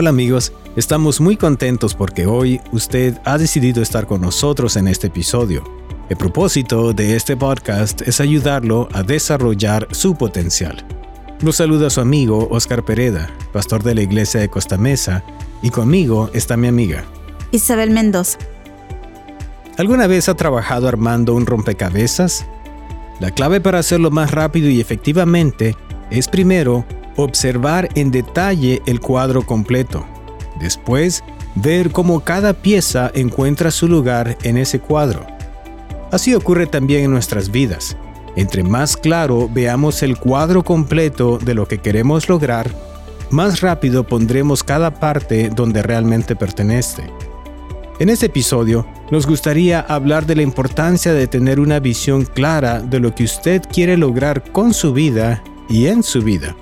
Hola amigos, estamos muy contentos porque hoy usted ha decidido estar con nosotros en este episodio. El propósito de este podcast es ayudarlo a desarrollar su potencial. Lo saluda su amigo Oscar Pereda, pastor de la iglesia de Costa Mesa, y conmigo está mi amiga Isabel Mendoza. ¿Alguna vez ha trabajado armando un rompecabezas? La clave para hacerlo más rápido y efectivamente es primero observar en detalle el cuadro completo. Después, ver cómo cada pieza encuentra su lugar en ese cuadro. Así ocurre también en nuestras vidas. Entre más claro veamos el cuadro completo de lo que queremos lograr, más rápido pondremos cada parte donde realmente pertenece. En este episodio, nos gustaría hablar de la importancia de tener una visión clara de lo que usted quiere lograr con su vida y en su vida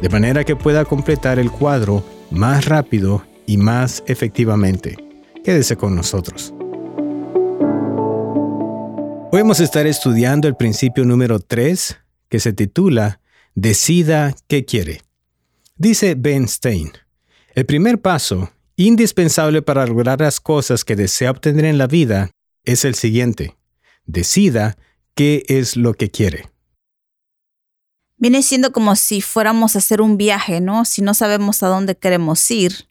de manera que pueda completar el cuadro más rápido y más efectivamente. Quédese con nosotros. Hoy vamos a estar estudiando el principio número 3, que se titula Decida qué quiere. Dice Ben Stein, el primer paso, indispensable para lograr las cosas que desea obtener en la vida, es el siguiente. Decida qué es lo que quiere viene siendo como si fuéramos a hacer un viaje, ¿no? Si no sabemos a dónde queremos ir,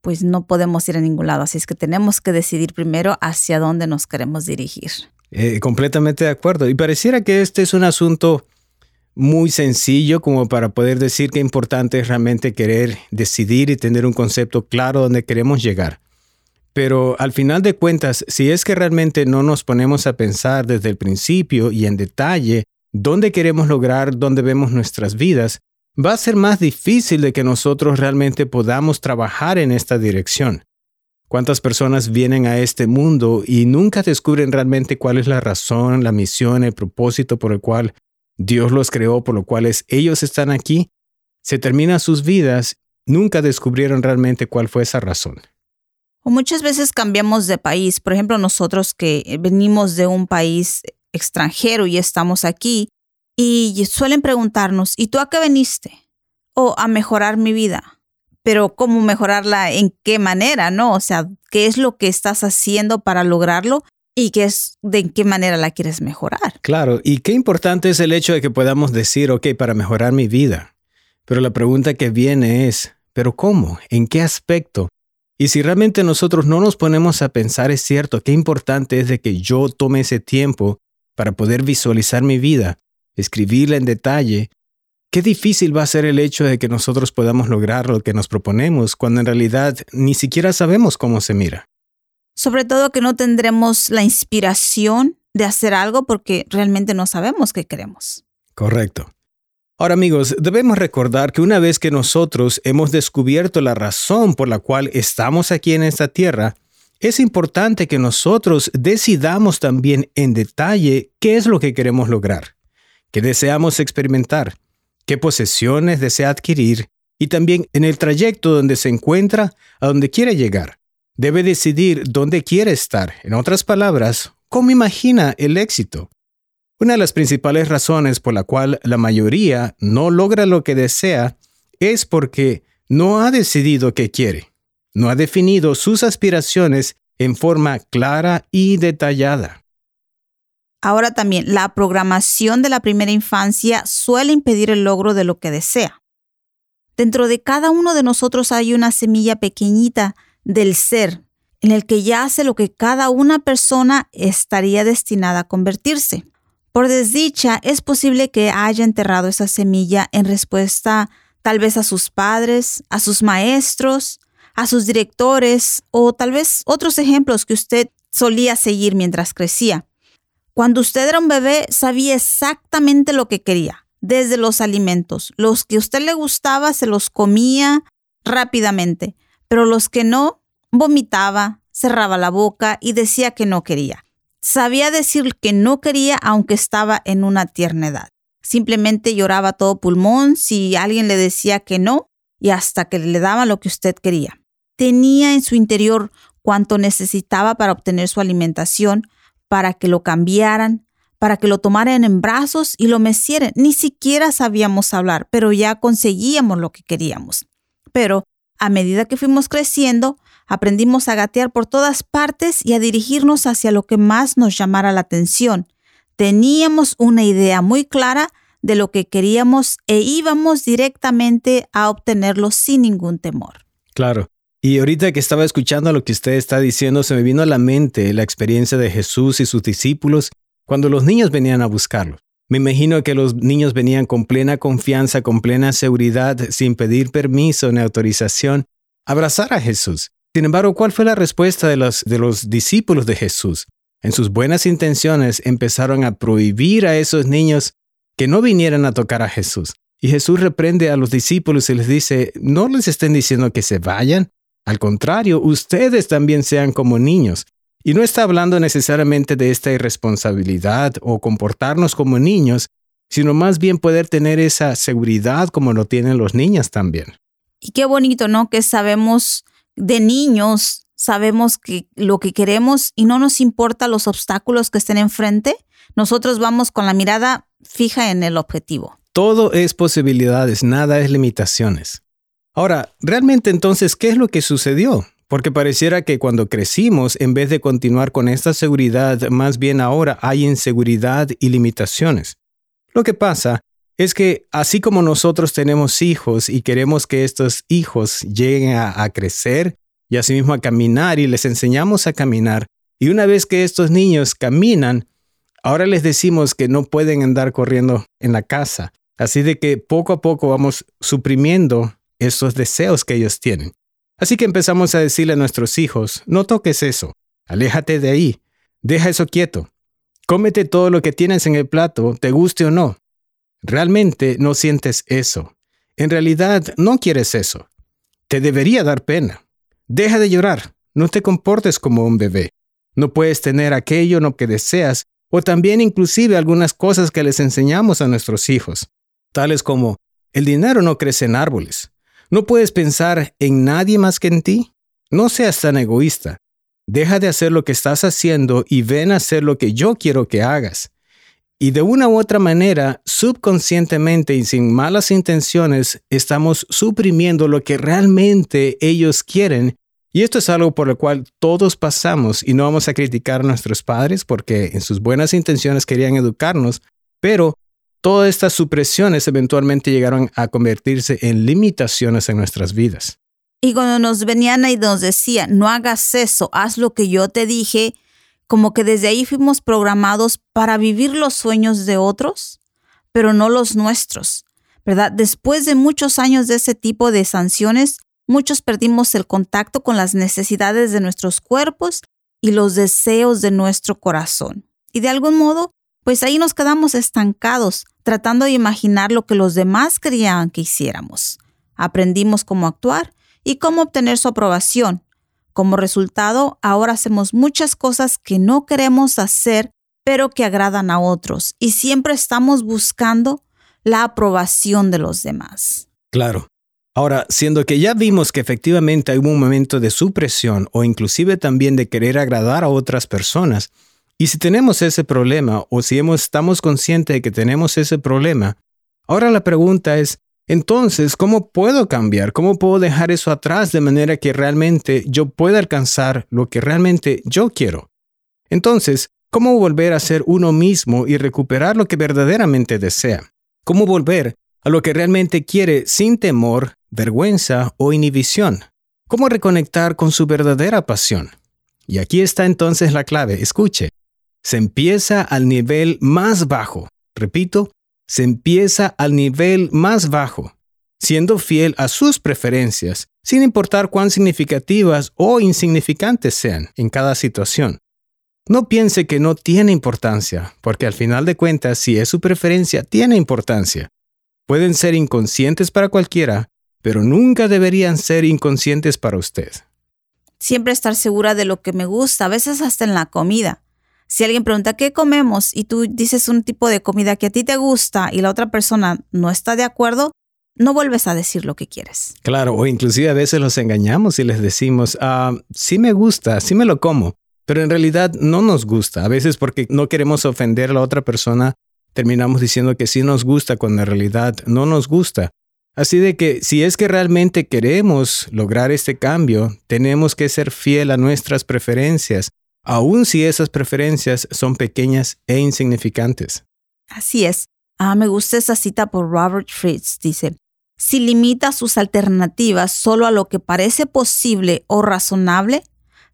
pues no podemos ir a ningún lado. Así es que tenemos que decidir primero hacia dónde nos queremos dirigir. Eh, completamente de acuerdo. Y pareciera que este es un asunto muy sencillo como para poder decir que importante es realmente querer decidir y tener un concepto claro dónde queremos llegar. Pero al final de cuentas, si es que realmente no nos ponemos a pensar desde el principio y en detalle dónde queremos lograr, dónde vemos nuestras vidas, va a ser más difícil de que nosotros realmente podamos trabajar en esta dirección. ¿Cuántas personas vienen a este mundo y nunca descubren realmente cuál es la razón, la misión, el propósito por el cual Dios los creó, por lo cual ellos están aquí? Se terminan sus vidas, nunca descubrieron realmente cuál fue esa razón. O muchas veces cambiamos de país. Por ejemplo, nosotros que venimos de un país extranjero y estamos aquí y suelen preguntarnos, ¿y tú a qué veniste? O a mejorar mi vida. Pero ¿cómo mejorarla? ¿En qué manera? ¿No? O sea, ¿qué es lo que estás haciendo para lograrlo? y qué es de qué manera la quieres mejorar. Claro, y qué importante es el hecho de que podamos decir, ok, para mejorar mi vida. Pero la pregunta que viene es, ¿pero cómo? ¿En qué aspecto? Y si realmente nosotros no nos ponemos a pensar, es cierto, qué importante es de que yo tome ese tiempo para poder visualizar mi vida, escribirla en detalle, qué difícil va a ser el hecho de que nosotros podamos lograr lo que nos proponemos cuando en realidad ni siquiera sabemos cómo se mira. Sobre todo que no tendremos la inspiración de hacer algo porque realmente no sabemos qué queremos. Correcto. Ahora amigos, debemos recordar que una vez que nosotros hemos descubierto la razón por la cual estamos aquí en esta tierra, es importante que nosotros decidamos también en detalle qué es lo que queremos lograr, qué deseamos experimentar, qué posesiones desea adquirir y también en el trayecto donde se encuentra a donde quiere llegar. Debe decidir dónde quiere estar. En otras palabras, cómo imagina el éxito. Una de las principales razones por la cual la mayoría no logra lo que desea es porque no ha decidido qué quiere no ha definido sus aspiraciones en forma clara y detallada. Ahora también, la programación de la primera infancia suele impedir el logro de lo que desea. Dentro de cada uno de nosotros hay una semilla pequeñita del ser, en el que yace lo que cada una persona estaría destinada a convertirse. Por desdicha, es posible que haya enterrado esa semilla en respuesta tal vez a sus padres, a sus maestros, a sus directores o tal vez otros ejemplos que usted solía seguir mientras crecía. Cuando usted era un bebé sabía exactamente lo que quería, desde los alimentos. Los que a usted le gustaba se los comía rápidamente, pero los que no, vomitaba, cerraba la boca y decía que no quería. Sabía decir que no quería aunque estaba en una tierna edad. Simplemente lloraba todo pulmón si alguien le decía que no y hasta que le daba lo que usted quería tenía en su interior cuanto necesitaba para obtener su alimentación, para que lo cambiaran, para que lo tomaran en brazos y lo mecieran. Ni siquiera sabíamos hablar, pero ya conseguíamos lo que queríamos. Pero A medida que fuimos creciendo, aprendimos a gatear por todas partes y a dirigirnos hacia lo que más nos llamara la atención. Teníamos una idea muy clara de lo que queríamos e íbamos directamente a obtenerlo sin ningún temor. Claro. Y ahorita que estaba escuchando lo que usted está diciendo, se me vino a la mente la experiencia de Jesús y sus discípulos cuando los niños venían a buscarlo. Me imagino que los niños venían con plena confianza, con plena seguridad, sin pedir permiso ni autorización, a abrazar a Jesús. Sin embargo, ¿cuál fue la respuesta de los, de los discípulos de Jesús? En sus buenas intenciones empezaron a prohibir a esos niños que no vinieran a tocar a Jesús. Y Jesús reprende a los discípulos y les dice, no les estén diciendo que se vayan, al contrario, ustedes también sean como niños. Y no está hablando necesariamente de esta irresponsabilidad o comportarnos como niños, sino más bien poder tener esa seguridad como lo tienen los niños también. Y qué bonito, ¿no? Que sabemos de niños, sabemos que lo que queremos y no nos importa los obstáculos que estén enfrente. Nosotros vamos con la mirada fija en el objetivo. Todo es posibilidades, nada es limitaciones. Ahora, realmente entonces, ¿qué es lo que sucedió? Porque pareciera que cuando crecimos, en vez de continuar con esta seguridad, más bien ahora hay inseguridad y limitaciones. Lo que pasa es que así como nosotros tenemos hijos y queremos que estos hijos lleguen a, crecer y asimismo a caminar y les enseñamos a caminar, y una vez que estos niños caminan, ahora les decimos que no pueden andar corriendo en la casa. Así de que poco a poco vamos suprimiendo esos deseos que ellos tienen. Así que empezamos a decirle a nuestros hijos, no toques eso, aléjate de ahí, deja eso quieto, cómete todo lo que tienes en el plato, te guste o no. Realmente no sientes eso. En realidad no quieres eso. Te debería dar pena. Deja de llorar, no te comportes como un bebé. No puedes tener aquello no que deseas, o también inclusive algunas cosas que les enseñamos a nuestros hijos, tales como el dinero no crece en árboles, ¿No puedes pensar en nadie más que en ti? No seas tan egoísta. Deja de hacer lo que estás haciendo y ven a hacer lo que yo quiero que hagas. Y de una u otra manera, subconscientemente y sin malas intenciones, estamos suprimiendo lo que realmente ellos quieren. Y esto es algo por lo cual todos pasamos y no vamos a criticar a nuestros padres porque en sus buenas intenciones querían educarnos, pero Todas estas supresiones eventualmente llegaron a convertirse en limitaciones en nuestras vidas. Y cuando nos venían y nos decían, no hagas eso, haz lo que yo te dije, como que desde ahí fuimos programados para vivir los sueños de otros, pero no los nuestros, ¿verdad? Después de muchos años de ese tipo de sanciones, muchos perdimos el contacto con las necesidades de nuestros cuerpos y los deseos de nuestro corazón. Y de algún modo pues ahí nos quedamos estancados, tratando de imaginar lo que los demás querían que hiciéramos. Aprendimos cómo actuar y cómo obtener su aprobación. Como resultado, ahora hacemos muchas cosas que no queremos hacer, pero que agradan a otros, y siempre estamos buscando la aprobación de los demás. Claro. Ahora, siendo que ya vimos que efectivamente hay un momento de supresión o inclusive también de querer agradar a otras personas, y si tenemos ese problema o si estamos conscientes de que tenemos ese problema, ahora la pregunta es, entonces, ¿cómo puedo cambiar? ¿Cómo puedo dejar eso atrás de manera que realmente yo pueda alcanzar lo que realmente yo quiero? Entonces, ¿cómo volver a ser uno mismo y recuperar lo que verdaderamente desea? ¿Cómo volver a lo que realmente quiere sin temor, vergüenza o inhibición? ¿Cómo reconectar con su verdadera pasión? Y aquí está entonces la clave. Escuche se empieza al nivel más bajo. Repito, se empieza al nivel más bajo, siendo fiel a sus preferencias, sin importar cuán significativas o insignificantes sean en cada situación. No piense que no tiene importancia, porque al final de cuentas, si es su preferencia, tiene importancia. Pueden ser inconscientes para cualquiera, pero nunca deberían ser inconscientes para usted. Siempre estar segura de lo que me gusta, a veces hasta en la comida. Si alguien pregunta qué comemos y tú dices un tipo de comida que a ti te gusta y la otra persona no está de acuerdo, no vuelves a decir lo que quieres. Claro, o inclusive a veces los engañamos y les decimos, ah, sí me gusta, sí me lo como, pero en realidad no nos gusta. A veces porque no queremos ofender a la otra persona, terminamos diciendo que sí nos gusta cuando en realidad no nos gusta. Así de que si es que realmente queremos lograr este cambio, tenemos que ser fiel a nuestras preferencias, aun si esas preferencias son pequeñas e insignificantes. Así es. Ah, me gusta esa cita por Robert Fritz. Dice, si limita sus alternativas solo a lo que parece posible o razonable,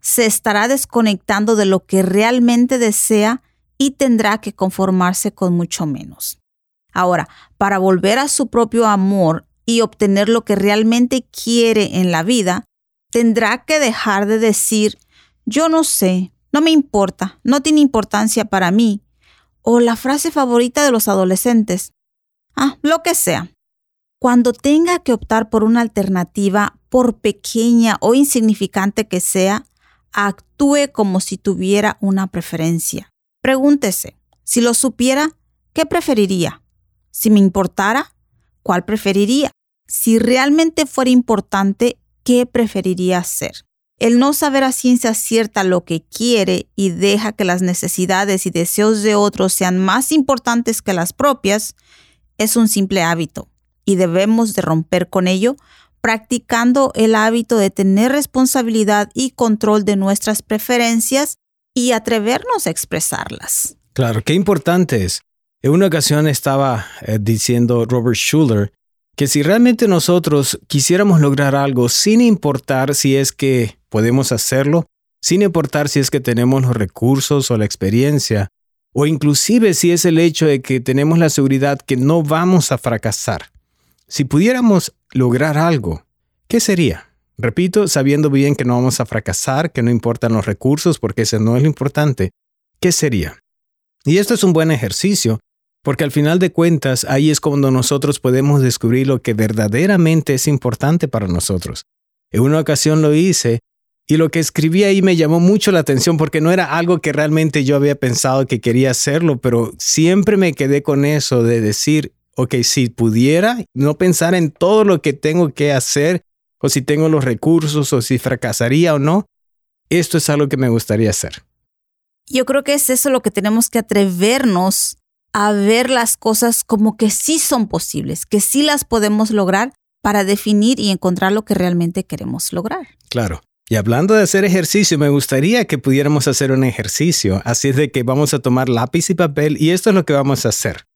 se estará desconectando de lo que realmente desea y tendrá que conformarse con mucho menos. Ahora, para volver a su propio amor y obtener lo que realmente quiere en la vida, tendrá que dejar de decir, yo no sé, no me importa, no tiene importancia para mí, o la frase favorita de los adolescentes, ah, lo que sea. Cuando tenga que optar por una alternativa, por pequeña o insignificante que sea, actúe como si tuviera una preferencia. Pregúntese, si lo supiera, ¿qué preferiría? Si me importara, ¿cuál preferiría? Si realmente fuera importante, ¿qué preferiría hacer? El no saber a ciencia cierta lo que quiere y deja que las necesidades y deseos de otros sean más importantes que las propias es un simple hábito y debemos de romper con ello practicando el hábito de tener responsabilidad y control de nuestras preferencias y atrevernos a expresarlas. Claro, qué importante es. En una ocasión estaba eh, diciendo Robert Schuller que si realmente nosotros quisiéramos lograr algo sin importar si es que podemos hacerlo, sin importar si es que tenemos los recursos o la experiencia, o inclusive si es el hecho de que tenemos la seguridad que no vamos a fracasar. Si pudiéramos lograr algo, ¿qué sería? Repito, sabiendo bien que no vamos a fracasar, que no importan los recursos, porque ese no es lo importante, ¿qué sería? Y esto es un buen ejercicio, porque al final de cuentas ahí es cuando nosotros podemos descubrir lo que verdaderamente es importante para nosotros. En una ocasión lo hice y lo que escribí ahí me llamó mucho la atención porque no era algo que realmente yo había pensado que quería hacerlo, pero siempre me quedé con eso de decir, ok, si pudiera no pensar en todo lo que tengo que hacer o si tengo los recursos o si fracasaría o no, esto es algo que me gustaría hacer. Yo creo que es eso lo que tenemos que atrevernos a ver las cosas como que sí son posibles, que sí las podemos lograr para definir y encontrar lo que realmente queremos lograr. Claro. Y hablando de hacer ejercicio, me gustaría que pudiéramos hacer un ejercicio. Así es de que vamos a tomar lápiz y papel y esto es lo que vamos a hacer.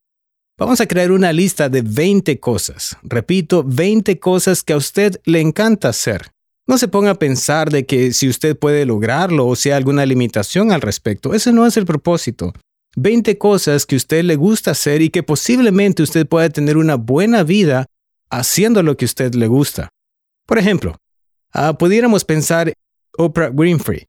Vamos a crear una lista de 20 cosas. Repito, 20 cosas que a usted le encanta hacer. No se ponga a pensar de que si usted puede lograrlo o si hay alguna limitación al respecto. Ese no es el propósito. 20 cosas que a usted le gusta hacer y que posiblemente usted pueda tener una buena vida haciendo lo que a usted le gusta. Por ejemplo, ah, pudiéramos pensar Oprah Winfrey.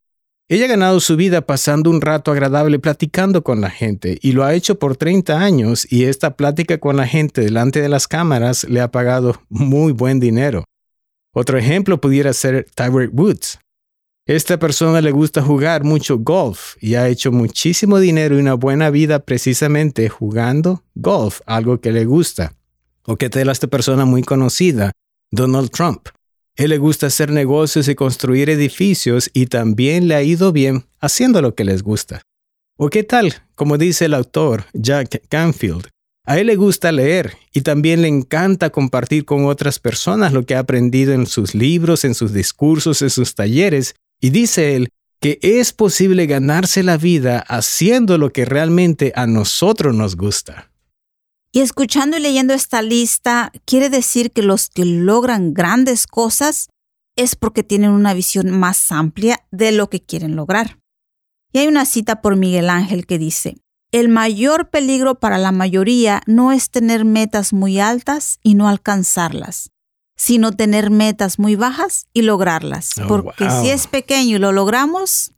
Ella ha ganado su vida pasando un rato agradable platicando con la gente y lo ha hecho por 30 años y esta plática con la gente delante de las cámaras le ha pagado muy buen dinero. Otro ejemplo pudiera ser Tiger Woods. Esta persona le gusta jugar mucho golf y ha hecho muchísimo dinero y una buena vida precisamente jugando golf, algo que le gusta. O que tal esta persona muy conocida, Donald Trump. Él le gusta hacer negocios y construir edificios y también le ha ido bien haciendo lo que les gusta. ¿O qué tal? Como dice el autor Jack Canfield, a él le gusta leer y también le encanta compartir con otras personas lo que ha aprendido en sus libros, en sus discursos, en sus talleres y dice él que es posible ganarse la vida haciendo lo que realmente a nosotros nos gusta. Y escuchando y leyendo esta lista, quiere decir que los que logran grandes cosas es porque tienen una visión más amplia de lo que quieren lograr. Y hay una cita por Miguel Ángel que dice, el mayor peligro para la mayoría no es tener metas muy altas y no alcanzarlas, sino tener metas muy bajas y lograrlas. Oh, porque si es pequeño y lo logramos,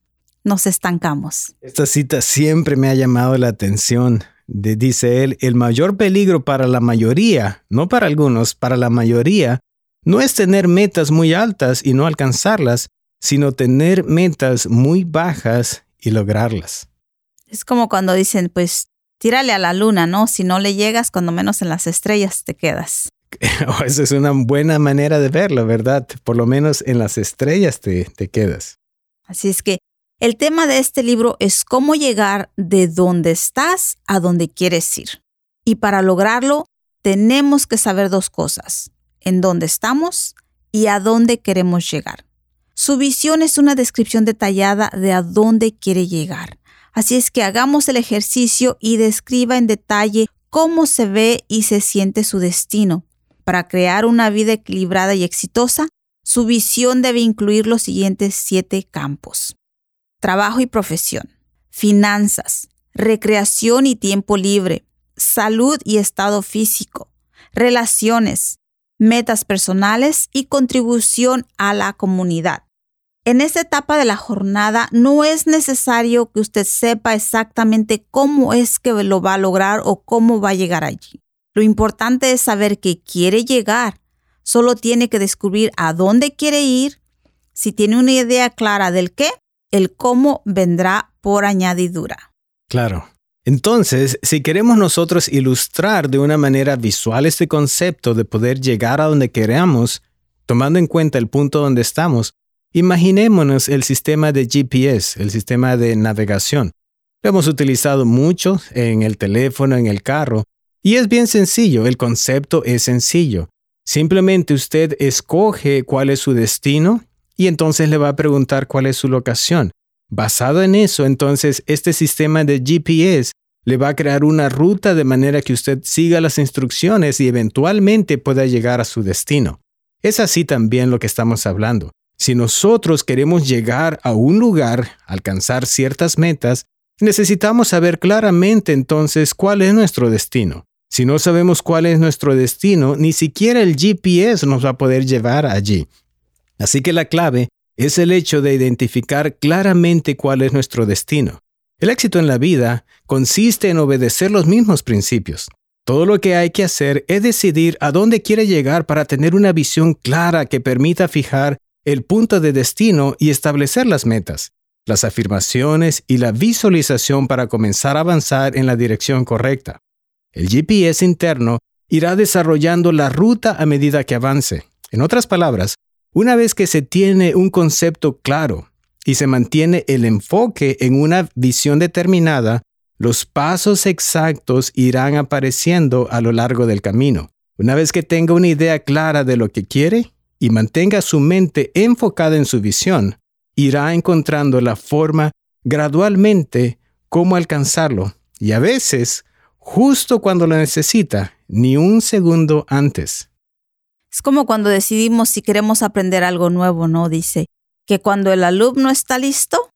nos estancamos. Esta cita siempre me ha llamado la atención. Dice él, el mayor peligro para la mayoría, no para algunos, para la mayoría, no es tener metas muy altas y no alcanzarlas, sino tener metas muy bajas y lograrlas. Es como cuando dicen, pues tírale a la luna, ¿no? Si no le llegas, cuando menos en las estrellas te quedas. Oh, esa es una buena manera de verlo, ¿verdad? Por lo menos en las estrellas te, te quedas. Así es que el tema de este libro es cómo llegar de donde estás a donde quieres ir. Y para lograrlo, tenemos que saber dos cosas. en dónde estamos y a dónde queremos llegar. Su visión es una descripción detallada de a dónde quiere llegar. Así es que hagamos el ejercicio y describa en detalle cómo se ve y se siente su destino. Para crear una vida equilibrada y exitosa, su visión debe incluir los siguientes siete campos. Trabajo y profesión, finanzas, recreación y tiempo libre, salud y estado físico, relaciones, metas personales y contribución a la comunidad. En esta etapa de la jornada no es necesario que usted sepa exactamente cómo es que lo va a lograr o cómo va a llegar allí. Lo importante es saber que quiere llegar Solo tiene que descubrir a dónde quiere ir. Si tiene una idea clara del qué, el cómo vendrá por añadidura. Claro. Entonces, si queremos nosotros ilustrar de una manera visual este concepto de poder llegar a donde queramos, tomando en cuenta el punto donde estamos, imaginémonos el sistema de GPS, el sistema de navegación. Lo hemos utilizado mucho en el teléfono, en el carro, y es bien sencillo, el concepto es sencillo. Simplemente usted escoge cuál es su destino y entonces le va a preguntar cuál es su locación. Basado en eso, entonces este sistema de GPS le va a crear una ruta de manera que usted siga las instrucciones y eventualmente pueda llegar a su destino. Es así también lo que estamos hablando. Si nosotros queremos llegar a un lugar, alcanzar ciertas metas, necesitamos saber claramente entonces cuál es nuestro destino. Si no sabemos cuál es nuestro destino, ni siquiera el GPS nos va a poder llevar allí. Así que la clave es el hecho de identificar claramente cuál es nuestro destino. El éxito en la vida consiste en obedecer los mismos principios. Todo lo que hay que hacer es decidir a dónde quiere llegar para tener una visión clara que permita fijar el punto de destino y establecer las metas, las afirmaciones y la visualización para comenzar a avanzar en la dirección correcta. El GPS interno irá desarrollando la ruta a medida que avance. En otras palabras, una vez que se tiene un concepto claro y se mantiene el enfoque en una visión determinada, los pasos exactos irán apareciendo a lo largo del camino. Una vez que tenga una idea clara de lo que quiere y mantenga su mente enfocada en su visión, irá encontrando la forma gradualmente cómo alcanzarlo y a veces justo cuando lo necesita, ni un segundo antes. Es como cuando decidimos si queremos aprender algo nuevo, ¿no? Dice que cuando el alumno está listo,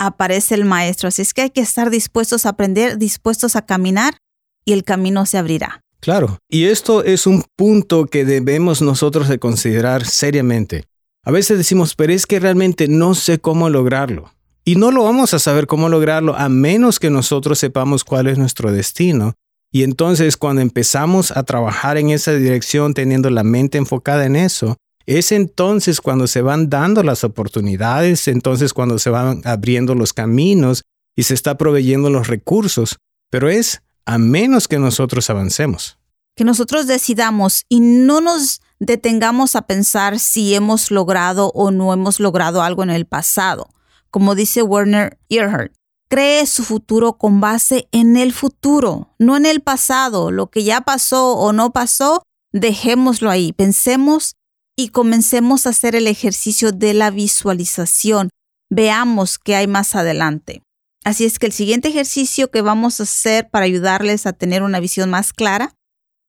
aparece el maestro. Así es que hay que estar dispuestos a aprender, dispuestos a caminar y el camino se abrirá. Claro, y esto es un punto que debemos nosotros de considerar seriamente. A veces decimos, pero es que realmente no sé cómo lograrlo. Y no lo vamos a saber cómo lograrlo a menos que nosotros sepamos cuál es nuestro destino. Y entonces cuando empezamos a trabajar en esa dirección teniendo la mente enfocada en eso, es entonces cuando se van dando las oportunidades, entonces cuando se van abriendo los caminos y se está proveyendo los recursos. Pero es a menos que nosotros avancemos. Que nosotros decidamos y no nos detengamos a pensar si hemos logrado o no hemos logrado algo en el pasado como dice Werner Earhart. Cree su futuro con base en el futuro, no en el pasado. Lo que ya pasó o no pasó, dejémoslo ahí. Pensemos y comencemos a hacer el ejercicio de la visualización. Veamos qué hay más adelante. Así es que el siguiente ejercicio que vamos a hacer para ayudarles a tener una visión más clara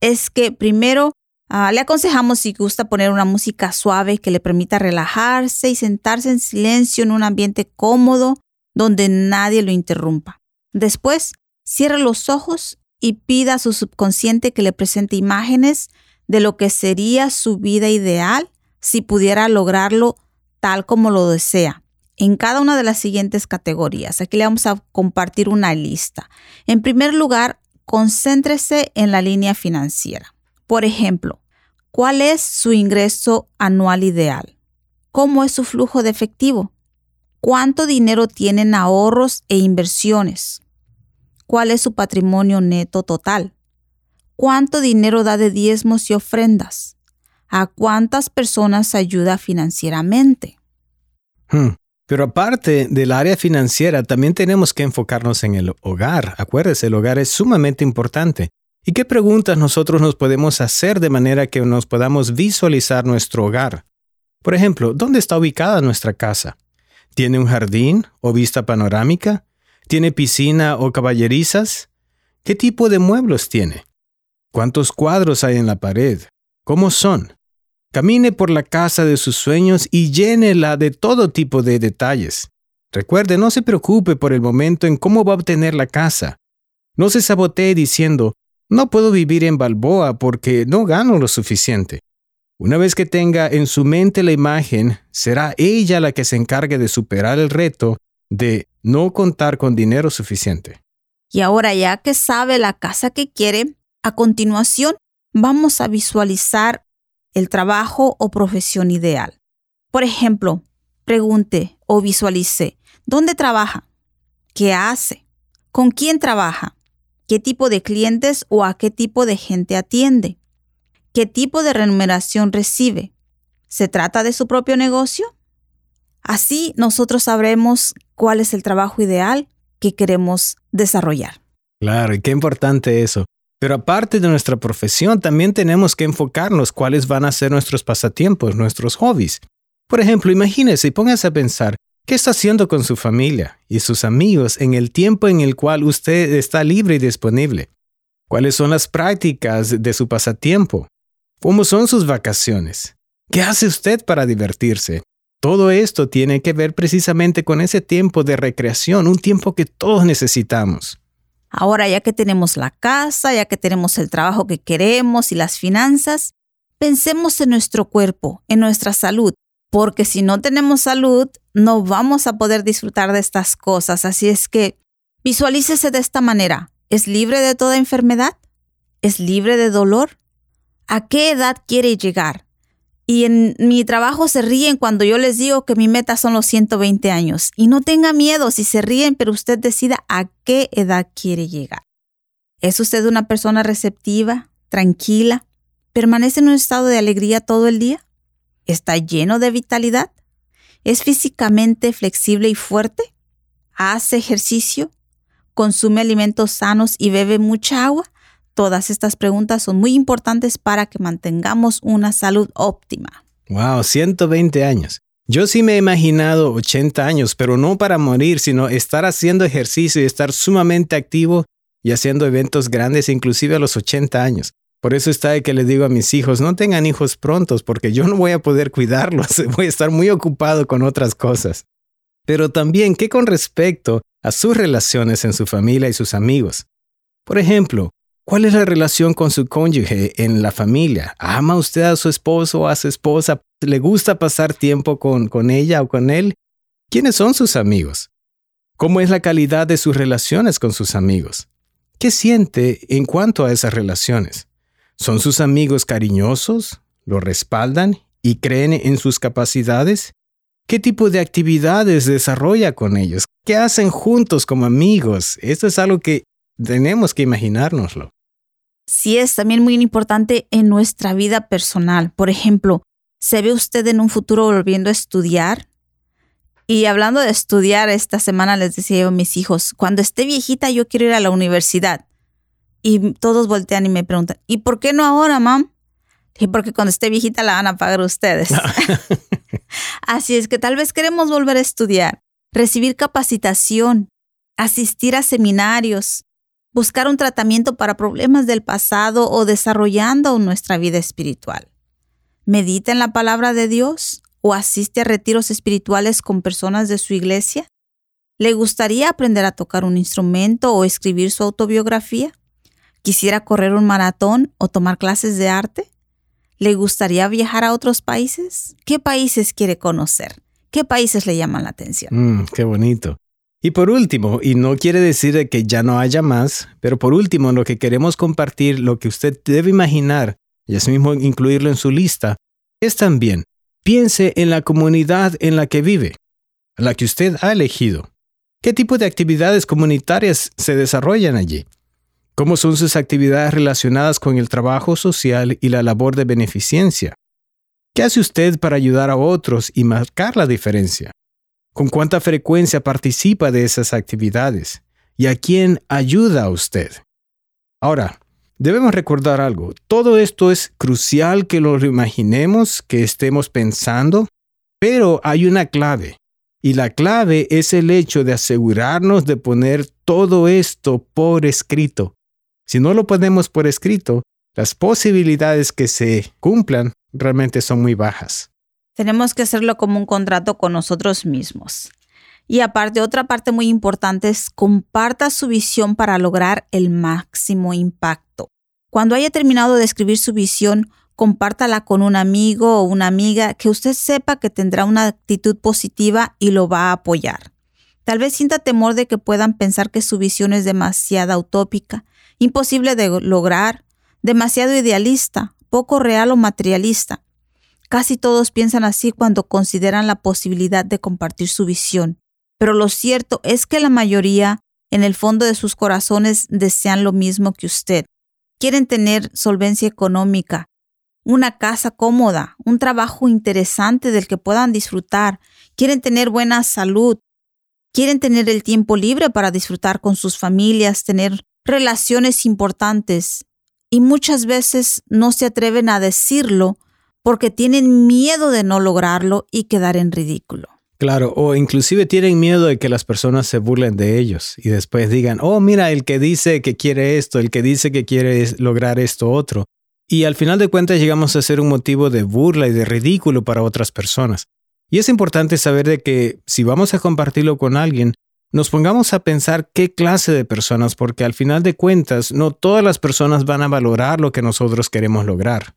es que primero Ah, le aconsejamos si gusta poner una música suave que le permita relajarse y sentarse en silencio en un ambiente cómodo donde nadie lo interrumpa. Después, cierre los ojos y pida a su subconsciente que le presente imágenes de lo que sería su vida ideal si pudiera lograrlo tal como lo desea. En cada una de las siguientes categorías, aquí le vamos a compartir una lista. En primer lugar, concéntrese en la línea financiera. Por ejemplo, ¿cuál es su ingreso anual ideal? ¿Cómo es su flujo de efectivo? ¿Cuánto dinero tienen ahorros e inversiones? ¿Cuál es su patrimonio neto total? ¿Cuánto dinero da de diezmos y ofrendas? ¿A cuántas personas ayuda financieramente? Hmm, pero aparte del área financiera, también tenemos que enfocarnos en el hogar. Acuérdese, el hogar es sumamente importante. ¿Y qué preguntas nosotros nos podemos hacer de manera que nos podamos visualizar nuestro hogar? Por ejemplo, ¿dónde está ubicada nuestra casa? ¿Tiene un jardín o vista panorámica? ¿Tiene piscina o caballerizas? ¿Qué tipo de muebles tiene? ¿Cuántos cuadros hay en la pared? ¿Cómo son? Camine por la casa de sus sueños y llénela de todo tipo de detalles. Recuerde, no se preocupe por el momento en cómo va a obtener la casa. No se sabotee diciendo, no puedo vivir en Balboa porque no gano lo suficiente. Una vez que tenga en su mente la imagen, será ella la que se encargue de superar el reto de no contar con dinero suficiente. Y ahora ya que sabe la casa que quiere, a continuación vamos a visualizar el trabajo o profesión ideal. Por ejemplo, pregunte o visualice, ¿dónde trabaja? ¿Qué hace? ¿Con quién trabaja? ¿Qué tipo de clientes o a qué tipo de gente atiende? ¿Qué tipo de remuneración recibe? ¿Se trata de su propio negocio? Así nosotros sabremos cuál es el trabajo ideal que queremos desarrollar. Claro, y qué importante eso. Pero aparte de nuestra profesión, también tenemos que enfocarnos cuáles van a ser nuestros pasatiempos, nuestros hobbies. Por ejemplo, imagínese y póngase a pensar, ¿qué está haciendo con su familia y sus amigos en el tiempo en el cual usted está libre y disponible? ¿Cuáles son las prácticas de su pasatiempo? ¿Cómo son sus vacaciones? ¿Qué hace usted para divertirse? Todo esto tiene que ver precisamente con ese tiempo de recreación, un tiempo que todos necesitamos. Ahora ya que tenemos la casa, ya que tenemos el trabajo que queremos y las finanzas, pensemos en nuestro cuerpo, en nuestra salud, porque si no tenemos salud, no vamos a poder disfrutar de estas cosas. Así es que visualícese de esta manera. ¿Es libre de toda enfermedad? ¿Es libre de dolor? ¿A qué edad quiere llegar? Y en mi trabajo se ríen cuando yo les digo que mi meta son los 120 años. Y no tenga miedo si se ríen, pero usted decida a qué edad quiere llegar. ¿Es usted una persona receptiva, tranquila? ¿Permanece en un estado de alegría todo el día? ¿Está lleno de vitalidad? ¿Es físicamente flexible y fuerte? ¿Hace ejercicio? ¿Consume alimentos sanos y bebe mucha agua? Todas estas preguntas son muy importantes para que mantengamos una salud óptima. Wow, 120 años. Yo sí me he imaginado 80 años, pero no para morir, sino estar haciendo ejercicio y estar sumamente activo y haciendo eventos grandes, inclusive a los 80 años. Por eso está de que les digo a mis hijos, no tengan hijos prontos, porque yo no voy a poder cuidarlos, voy a estar muy ocupado con otras cosas. Pero también, ¿qué con respecto a sus relaciones en su familia y sus amigos? Por ejemplo, ¿Cuál es la relación con su cónyuge en la familia? ¿Ama usted a su esposo o a su esposa? ¿Le gusta pasar tiempo con, con ella o con él? ¿Quiénes son sus amigos? ¿Cómo es la calidad de sus relaciones con sus amigos? ¿Qué siente en cuanto a esas relaciones? ¿Son sus amigos cariñosos? ¿Lo respaldan y creen en sus capacidades? ¿Qué tipo de actividades desarrolla con ellos? ¿Qué hacen juntos como amigos? Esto es algo que tenemos que imaginárnoslo sí es también muy importante en nuestra vida personal. Por ejemplo, ¿se ve usted en un futuro volviendo a estudiar? Y hablando de estudiar, esta semana les decía yo a mis hijos, cuando esté viejita yo quiero ir a la universidad. Y todos voltean y me preguntan, ¿y por qué no ahora, mam? Y porque cuando esté viejita la van a pagar ustedes. Así es que tal vez queremos volver a estudiar, recibir capacitación, asistir a seminarios, buscar un tratamiento para problemas del pasado o desarrollando nuestra vida espiritual. ¿Medita en la palabra de Dios o asiste a retiros espirituales con personas de su iglesia? ¿Le gustaría aprender a tocar un instrumento o escribir su autobiografía? ¿Quisiera correr un maratón o tomar clases de arte? ¿Le gustaría viajar a otros países? ¿Qué países quiere conocer? ¿Qué países le llaman la atención? Mm, qué bonito. Y por último, y no quiere decir que ya no haya más, pero por último, lo que queremos compartir, lo que usted debe imaginar, y asimismo incluirlo en su lista, es también, piense en la comunidad en la que vive, la que usted ha elegido. ¿Qué tipo de actividades comunitarias se desarrollan allí? ¿Cómo son sus actividades relacionadas con el trabajo social y la labor de beneficencia? ¿Qué hace usted para ayudar a otros y marcar la diferencia? ¿Con cuánta frecuencia participa de esas actividades? ¿Y a quién ayuda a usted? Ahora, Debemos recordar algo. Todo esto es crucial que lo imaginemos, que estemos pensando, pero hay una clave. Y la clave es el hecho de asegurarnos de poner todo esto por escrito. Si no lo ponemos por escrito, las posibilidades que se cumplan realmente son muy bajas. Tenemos que hacerlo como un contrato con nosotros mismos. Y aparte, otra parte muy importante es comparta su visión para lograr el máximo impacto. Cuando haya terminado de escribir su visión, compártala con un amigo o una amiga que usted sepa que tendrá una actitud positiva y lo va a apoyar. Tal vez sienta temor de que puedan pensar que su visión es demasiado utópica, imposible de lograr, demasiado idealista, poco real o materialista. Casi todos piensan así cuando consideran la posibilidad de compartir su visión, pero lo cierto es que la mayoría, en el fondo de sus corazones, desean lo mismo que usted. Quieren tener solvencia económica, una casa cómoda, un trabajo interesante del que puedan disfrutar, quieren tener buena salud, quieren tener el tiempo libre para disfrutar con sus familias, tener relaciones importantes. Y muchas veces no se atreven a decirlo porque tienen miedo de no lograrlo y quedar en ridículo. Claro, o inclusive tienen miedo de que las personas se burlen de ellos y después digan, oh, mira, el que dice que quiere esto, el que dice que quiere lograr esto otro. Y al final de cuentas llegamos a ser un motivo de burla y de ridículo para otras personas. Y es importante saber de que si vamos a compartirlo con alguien, nos pongamos a pensar qué clase de personas, porque al final de cuentas no todas las personas van a valorar lo que nosotros queremos lograr.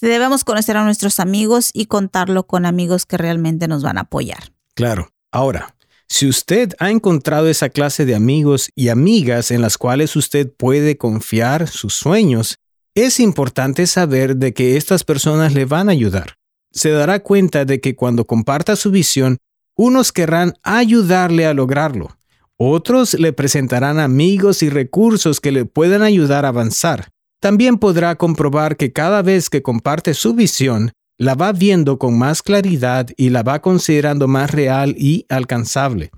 Debemos conocer a nuestros amigos y contarlo con amigos que realmente nos van a apoyar. Claro. Ahora, si usted ha encontrado esa clase de amigos y amigas en las cuales usted puede confiar sus sueños, es importante saber de que estas personas le van a ayudar. Se dará cuenta de que cuando comparta su visión, unos querrán ayudarle a lograrlo. Otros le presentarán amigos y recursos que le puedan ayudar a avanzar. También podrá comprobar que cada vez que comparte su visión, la va viendo con más claridad y la va considerando más real y alcanzable.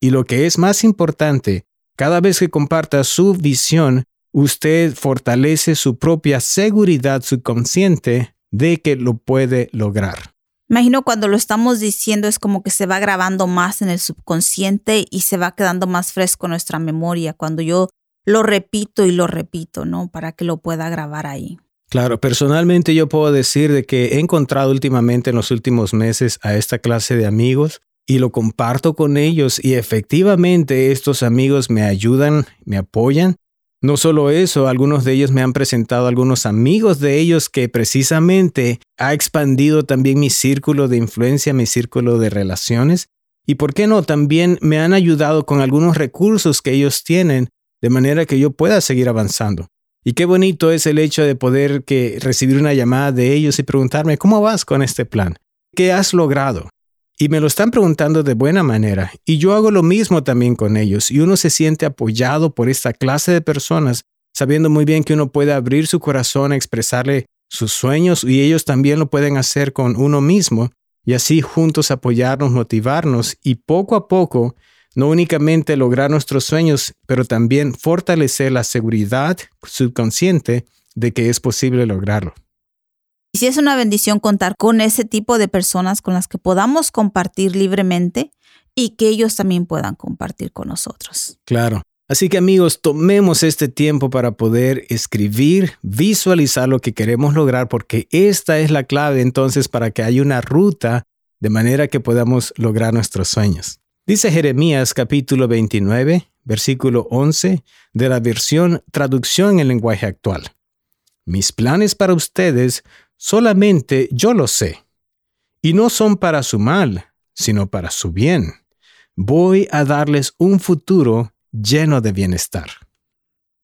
Y lo que es más importante, cada vez que comparta su visión, usted fortalece su propia seguridad subconsciente de que lo puede lograr. Imagino cuando lo estamos diciendo es como que se va grabando más en el subconsciente y se va quedando más fresco en nuestra memoria. Cuando yo lo repito y lo repito, ¿no? Para que lo pueda grabar ahí. Claro, personalmente yo puedo decir de que he encontrado últimamente en los últimos meses a esta clase de amigos y lo comparto con ellos y efectivamente estos amigos me ayudan, me apoyan. No solo eso, algunos de ellos me han presentado algunos amigos de ellos que precisamente ha expandido también mi círculo de influencia, mi círculo de relaciones. Y por qué no, también me han ayudado con algunos recursos que ellos tienen de manera que yo pueda seguir avanzando. Y qué bonito es el hecho de poder que recibir una llamada de ellos y preguntarme, ¿cómo vas con este plan? ¿Qué has logrado? Y me lo están preguntando de buena manera. Y yo hago lo mismo también con ellos. Y uno se siente apoyado por esta clase de personas, sabiendo muy bien que uno puede abrir su corazón a expresarle sus sueños y ellos también lo pueden hacer con uno mismo. Y así juntos apoyarnos, motivarnos y poco a poco no únicamente lograr nuestros sueños, pero también fortalecer la seguridad subconsciente de que es posible lograrlo. Y si es una bendición contar con ese tipo de personas con las que podamos compartir libremente y que ellos también puedan compartir con nosotros. Claro. Así que amigos, tomemos este tiempo para poder escribir, visualizar lo que queremos lograr, porque esta es la clave entonces para que haya una ruta de manera que podamos lograr nuestros sueños. Dice Jeremías capítulo 29, versículo 11 de la versión traducción en lenguaje actual. Mis planes para ustedes solamente yo los sé, y no son para su mal, sino para su bien. Voy a darles un futuro lleno de bienestar.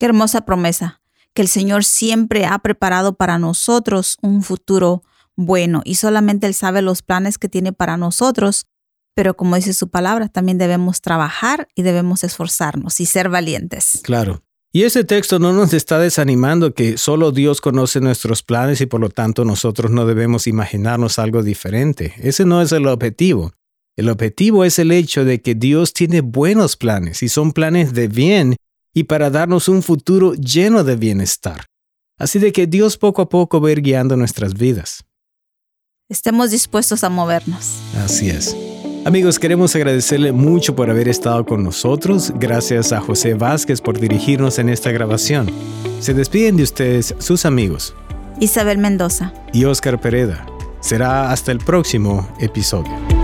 Qué hermosa promesa, que el Señor siempre ha preparado para nosotros un futuro bueno y solamente Él sabe los planes que tiene para nosotros pero como dice su palabra, también debemos trabajar y debemos esforzarnos y ser valientes. Claro. Y ese texto no nos está desanimando que solo Dios conoce nuestros planes y por lo tanto nosotros no debemos imaginarnos algo diferente. Ese no es el objetivo. El objetivo es el hecho de que Dios tiene buenos planes y son planes de bien y para darnos un futuro lleno de bienestar. Así de que Dios poco a poco va a ir guiando nuestras vidas. Estemos dispuestos a movernos. Así es. Amigos, queremos agradecerle mucho por haber estado con nosotros. Gracias a José Vázquez por dirigirnos en esta grabación. Se despiden de ustedes sus amigos. Isabel Mendoza. Y Oscar Pereda. Será hasta el próximo episodio.